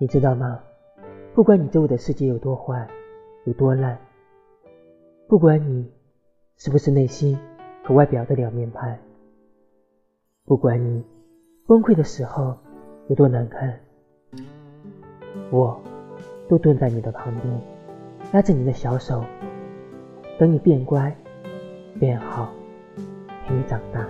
你知道吗？不管你周围的世界有多坏，有多烂，不管你是不是内心和外表的两面派，不管你崩溃的时候有多难看，我都蹲在你的旁边，拉着你的小手，等你变乖、变好，陪你长大。